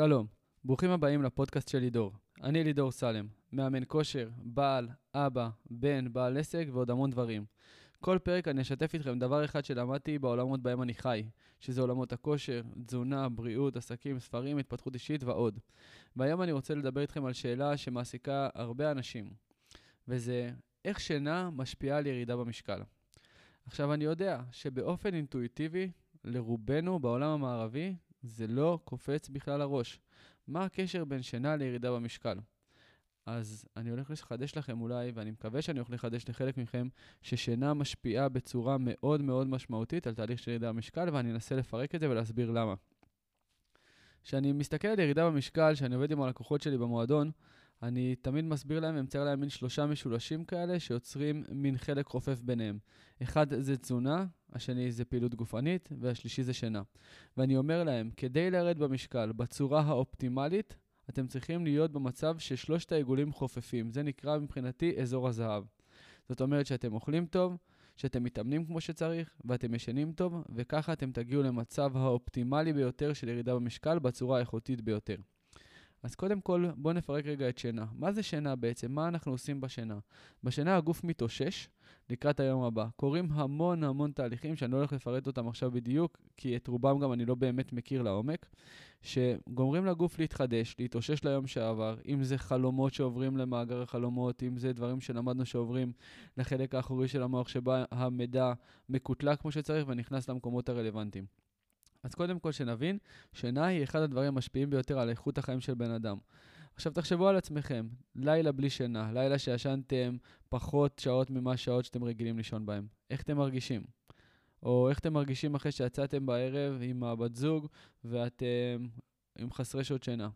שלום, ברוכים הבאים לפודקאסט של לידור. אני לידור סלם, מאמן כושר, בעל, אבא, בן, בעל עסק ועוד המון דברים. כל פרק אני אשתף איתכם דבר אחד שלמדתי בעולמות בהם אני חי, שזה עולמות הכושר, תזונה, בריאות, עסקים, ספרים, התפתחות אישית ועוד. והיום אני רוצה לדבר איתכם על שאלה שמעסיקה הרבה אנשים, וזה איך שינה משפיעה על ירידה במשקל. עכשיו, אני יודע שבאופן אינטואיטיבי, לרובנו בעולם המערבי, זה לא קופץ בכלל לראש. מה הקשר בין שינה לירידה במשקל? אז אני הולך לחדש לכם אולי, ואני מקווה שאני הולך לחדש לחלק מכם, ששינה משפיעה בצורה מאוד מאוד משמעותית על תהליך של ירידה במשקל, ואני אנסה לפרק את זה ולהסביר למה. כשאני מסתכל על ירידה במשקל, כשאני עובד עם הלקוחות שלי במועדון, אני תמיד מסביר להם ומצייר להם מין שלושה משולשים כאלה שיוצרים מין חלק חופף ביניהם. אחד זה תזונה, השני זה פעילות גופנית, והשלישי זה שינה. ואני אומר להם, כדי לרד במשקל בצורה האופטימלית, אתם צריכים להיות במצב ששלושת העיגולים חופפים. זה נקרא מבחינתי אזור הזהב. זאת אומרת שאתם אוכלים טוב, שאתם מתאמנים כמו שצריך, ואתם ישנים טוב, וככה אתם תגיעו למצב האופטימלי ביותר של ירידה במשקל בצורה האיכותית ביותר. אז קודם כל, בואו נפרק רגע את שינה. מה זה שינה בעצם? מה אנחנו עושים בשינה? בשינה הגוף מתאושש לקראת היום הבא. קורים המון המון תהליכים שאני לא הולך לפרט אותם עכשיו בדיוק, כי את רובם גם אני לא באמת מכיר לעומק, שגומרים לגוף להתחדש, להתאושש ליום שעבר, אם זה חלומות שעוברים למאגר החלומות, אם זה דברים שלמדנו שעוברים לחלק האחורי של המוח, שבה המידע מקוטלק כמו שצריך ונכנס למקומות הרלוונטיים. אז קודם כל שנבין, שינה היא אחד הדברים המשפיעים ביותר על איכות החיים של בן אדם. עכשיו תחשבו על עצמכם, לילה בלי שינה, לילה שישנתם פחות שעות ממה שעות שאתם רגילים לישון בהם. איך אתם מרגישים? או איך אתם מרגישים אחרי שיצאתם בערב עם הבת זוג ואתם עם חסרי שעות שינה?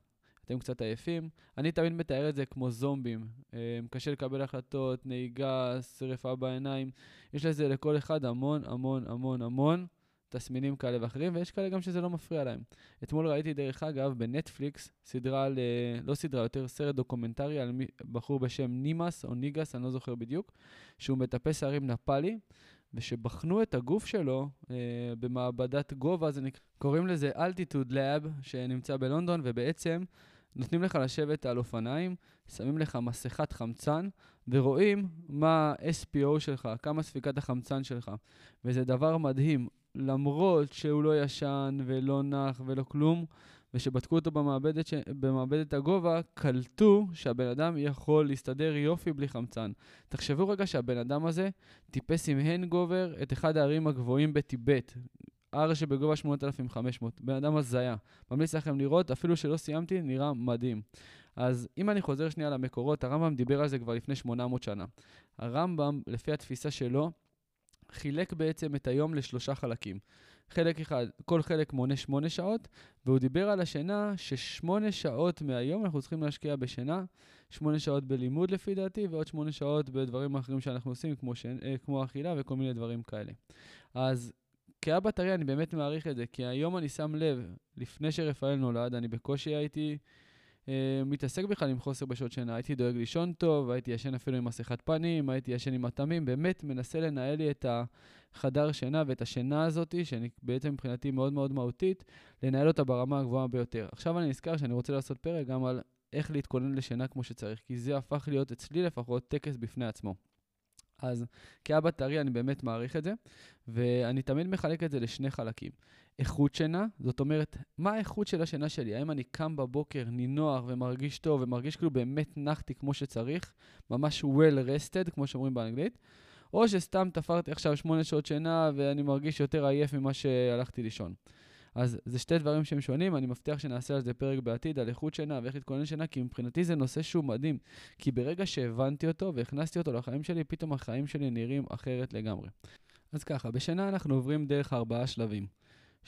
אתם קצת עייפים. אני תמיד מתאר את זה כמו זומבים. קשה לקבל החלטות, נהיגה, שרפה בעיניים. יש לזה לכל אחד המון המון המון המון תסמינים כאלה ואחרים, ויש כאלה גם שזה לא מפריע להם. אתמול ראיתי, דרך אגב, בנטפליקס, סדרה על, לא סדרה, יותר סרט דוקומנטרי על בחור בשם נימס או ניגס, אני לא זוכר בדיוק, שהוא מטפס הרים נפאלי, ושבחנו את הגוף שלו אה, במעבדת גובה, זה נקרא, קוראים לזה Altitude Lab, שנמצא בלונדון, ובעצם נותנים לך לשבת על אופניים, שמים לך מסכת חמצן, ורואים מה ה-SPO שלך, כמה ספיקת החמצן שלך. וזה דבר מדהים. למרות שהוא לא ישן ולא נח ולא כלום, ושבדקו אותו במעבדת, ש... במעבדת הגובה, קלטו שהבן אדם יכול להסתדר יופי בלי חמצן. תחשבו רגע שהבן אדם הזה טיפס עם הנגובר את אחד הערים הגבוהים בטיבט, הר שבגובה 8,500. בן אדם הזיה. ממליץ לכם לראות, אפילו שלא סיימתי, נראה מדהים. אז אם אני חוזר שנייה למקורות, הרמב"ם דיבר על זה כבר לפני 800 שנה. הרמב"ם, לפי התפיסה שלו, חילק בעצם את היום לשלושה חלקים. חלק אחד, כל חלק מונה שמונה שעות, והוא דיבר על השינה ששמונה שעות מהיום אנחנו צריכים להשקיע בשינה, שמונה שעות בלימוד לפי דעתי, ועוד שמונה שעות בדברים אחרים שאנחנו עושים, כמו, ש... אה, כמו אכילה וכל מיני דברים כאלה. אז כאבא טרי אני באמת מעריך את זה, כי היום אני שם לב, לפני שרפאל נולד, אני בקושי הייתי... אה, מתעסק בכלל עם חוסר בשעות שינה. הייתי דואג לישון טוב, הייתי ישן אפילו עם מסכת פנים, הייתי ישן עם אטמים, באמת מנסה לנהל לי את החדר שינה ואת השינה הזאת, שאני בעצם מבחינתי מאוד מאוד מהותית, לנהל אותה ברמה הגבוהה ביותר. עכשיו אני נזכר שאני רוצה לעשות פרק גם על איך להתכונן לשינה כמו שצריך, כי זה הפך להיות אצלי לפחות טקס בפני עצמו. אז כאבא טרי אני באמת מעריך את זה, ואני תמיד מחלק את זה לשני חלקים. איכות שינה, זאת אומרת, מה האיכות של השינה שלי? האם אני קם בבוקר נינוח ומרגיש טוב ומרגיש כאילו באמת נחתי כמו שצריך, ממש well rested, כמו שאומרים באנגלית, או שסתם תפרתי עכשיו שמונה שעות שינה ואני מרגיש יותר עייף ממה שהלכתי לישון. אז זה שתי דברים שהם שונים, אני מבטיח שנעשה על זה פרק בעתיד, על איכות שינה ואיך להתכונן שינה, כי מבחינתי זה נושא שהוא מדהים. כי ברגע שהבנתי אותו והכנסתי אותו לחיים שלי, פתאום החיים שלי נראים אחרת לגמרי. אז ככה, בשינה אנחנו עוברים דרך ארבעה שלבים.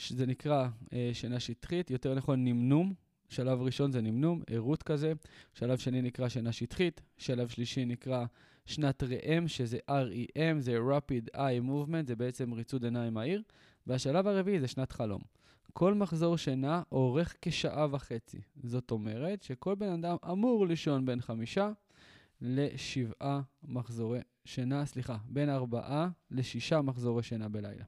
זה נקרא אה, שינה שטחית, יותר נכון נמנום. שלב ראשון זה נמנום, ערות כזה. שלב שני נקרא שינה שטחית. שלב שלישי נקרא שנת ראם, שזה REM, זה Rapid Eye Movement, זה בעצם ריצוד עיניים מהיר. והשלב הרביעי זה שנת חלום. כל מחזור שינה אורך כשעה וחצי. זאת אומרת שכל בן אדם אמור לישון בין חמישה לשבעה מחזורי שינה, סליחה, בין ארבעה לשישה מחזורי שינה בלילה.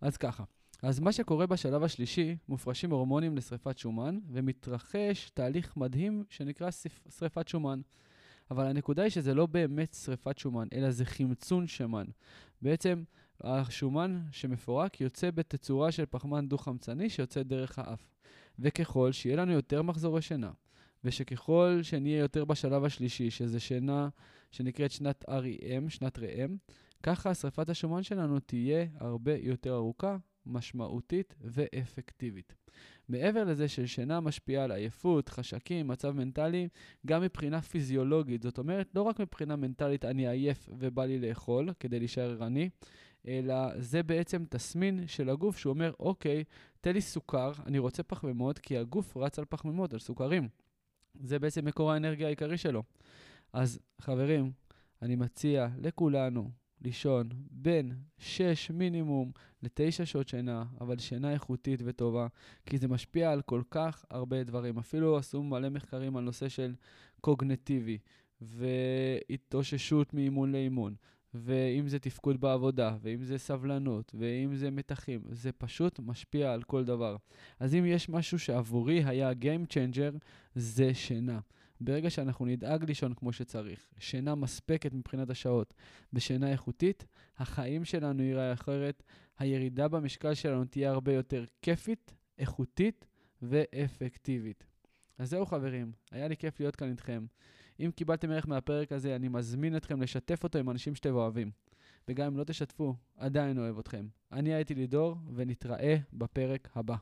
אז ככה, אז מה שקורה בשלב השלישי, מופרשים הורמונים לשריפת שומן, ומתרחש תהליך מדהים שנקרא שריפת שומן. אבל הנקודה היא שזה לא באמת שריפת שומן, אלא זה חמצון שומן. בעצם, השומן שמפורק יוצא בתצורה של פחמן דו-חמצני שיוצא דרך האף. וככל שיהיה לנו יותר מחזורי שינה, ושככל שנהיה יותר בשלב השלישי, שזה שינה שנקראת שנת REM, שנת ראם, ככה שריפת השומן שלנו תהיה הרבה יותר ארוכה, משמעותית ואפקטיבית. מעבר לזה ששינה משפיעה על עייפות, חשקים, מצב מנטלי, גם מבחינה פיזיולוגית. זאת אומרת, לא רק מבחינה מנטלית אני עייף ובא לי לאכול כדי להישאר ערני, אלא זה בעצם תסמין של הגוף שהוא אומר, אוקיי, תן לי סוכר, אני רוצה פחמימות, כי הגוף רץ על פחמימות, על סוכרים. זה בעצם מקור האנרגיה העיקרי שלו. אז חברים, אני מציע לכולנו לישון בין 6 מינימום ל-9 שעות שינה, אבל שינה איכותית וטובה, כי זה משפיע על כל כך הרבה דברים. אפילו עשו מלא מחקרים על נושא של קוגנטיבי והתאוששות מאימון לאימון, ואם זה תפקוד בעבודה, ואם זה סבלנות, ואם זה מתחים, זה פשוט משפיע על כל דבר. אז אם יש משהו שעבורי היה Game Changer, זה שינה. ברגע שאנחנו נדאג לישון כמו שצריך, שינה מספקת מבחינת השעות ושינה איכותית, החיים שלנו ייראה אחרת, הירידה במשקל שלנו תהיה הרבה יותר כיפית, איכותית ואפקטיבית. אז זהו חברים, היה לי כיף להיות כאן איתכם. אם קיבלתם ערך מהפרק הזה, אני מזמין אתכם לשתף אותו עם אנשים שאתם אוהבים. וגם אם לא תשתפו, עדיין אוהב אתכם. אני הייתי לידור, ונתראה בפרק הבא.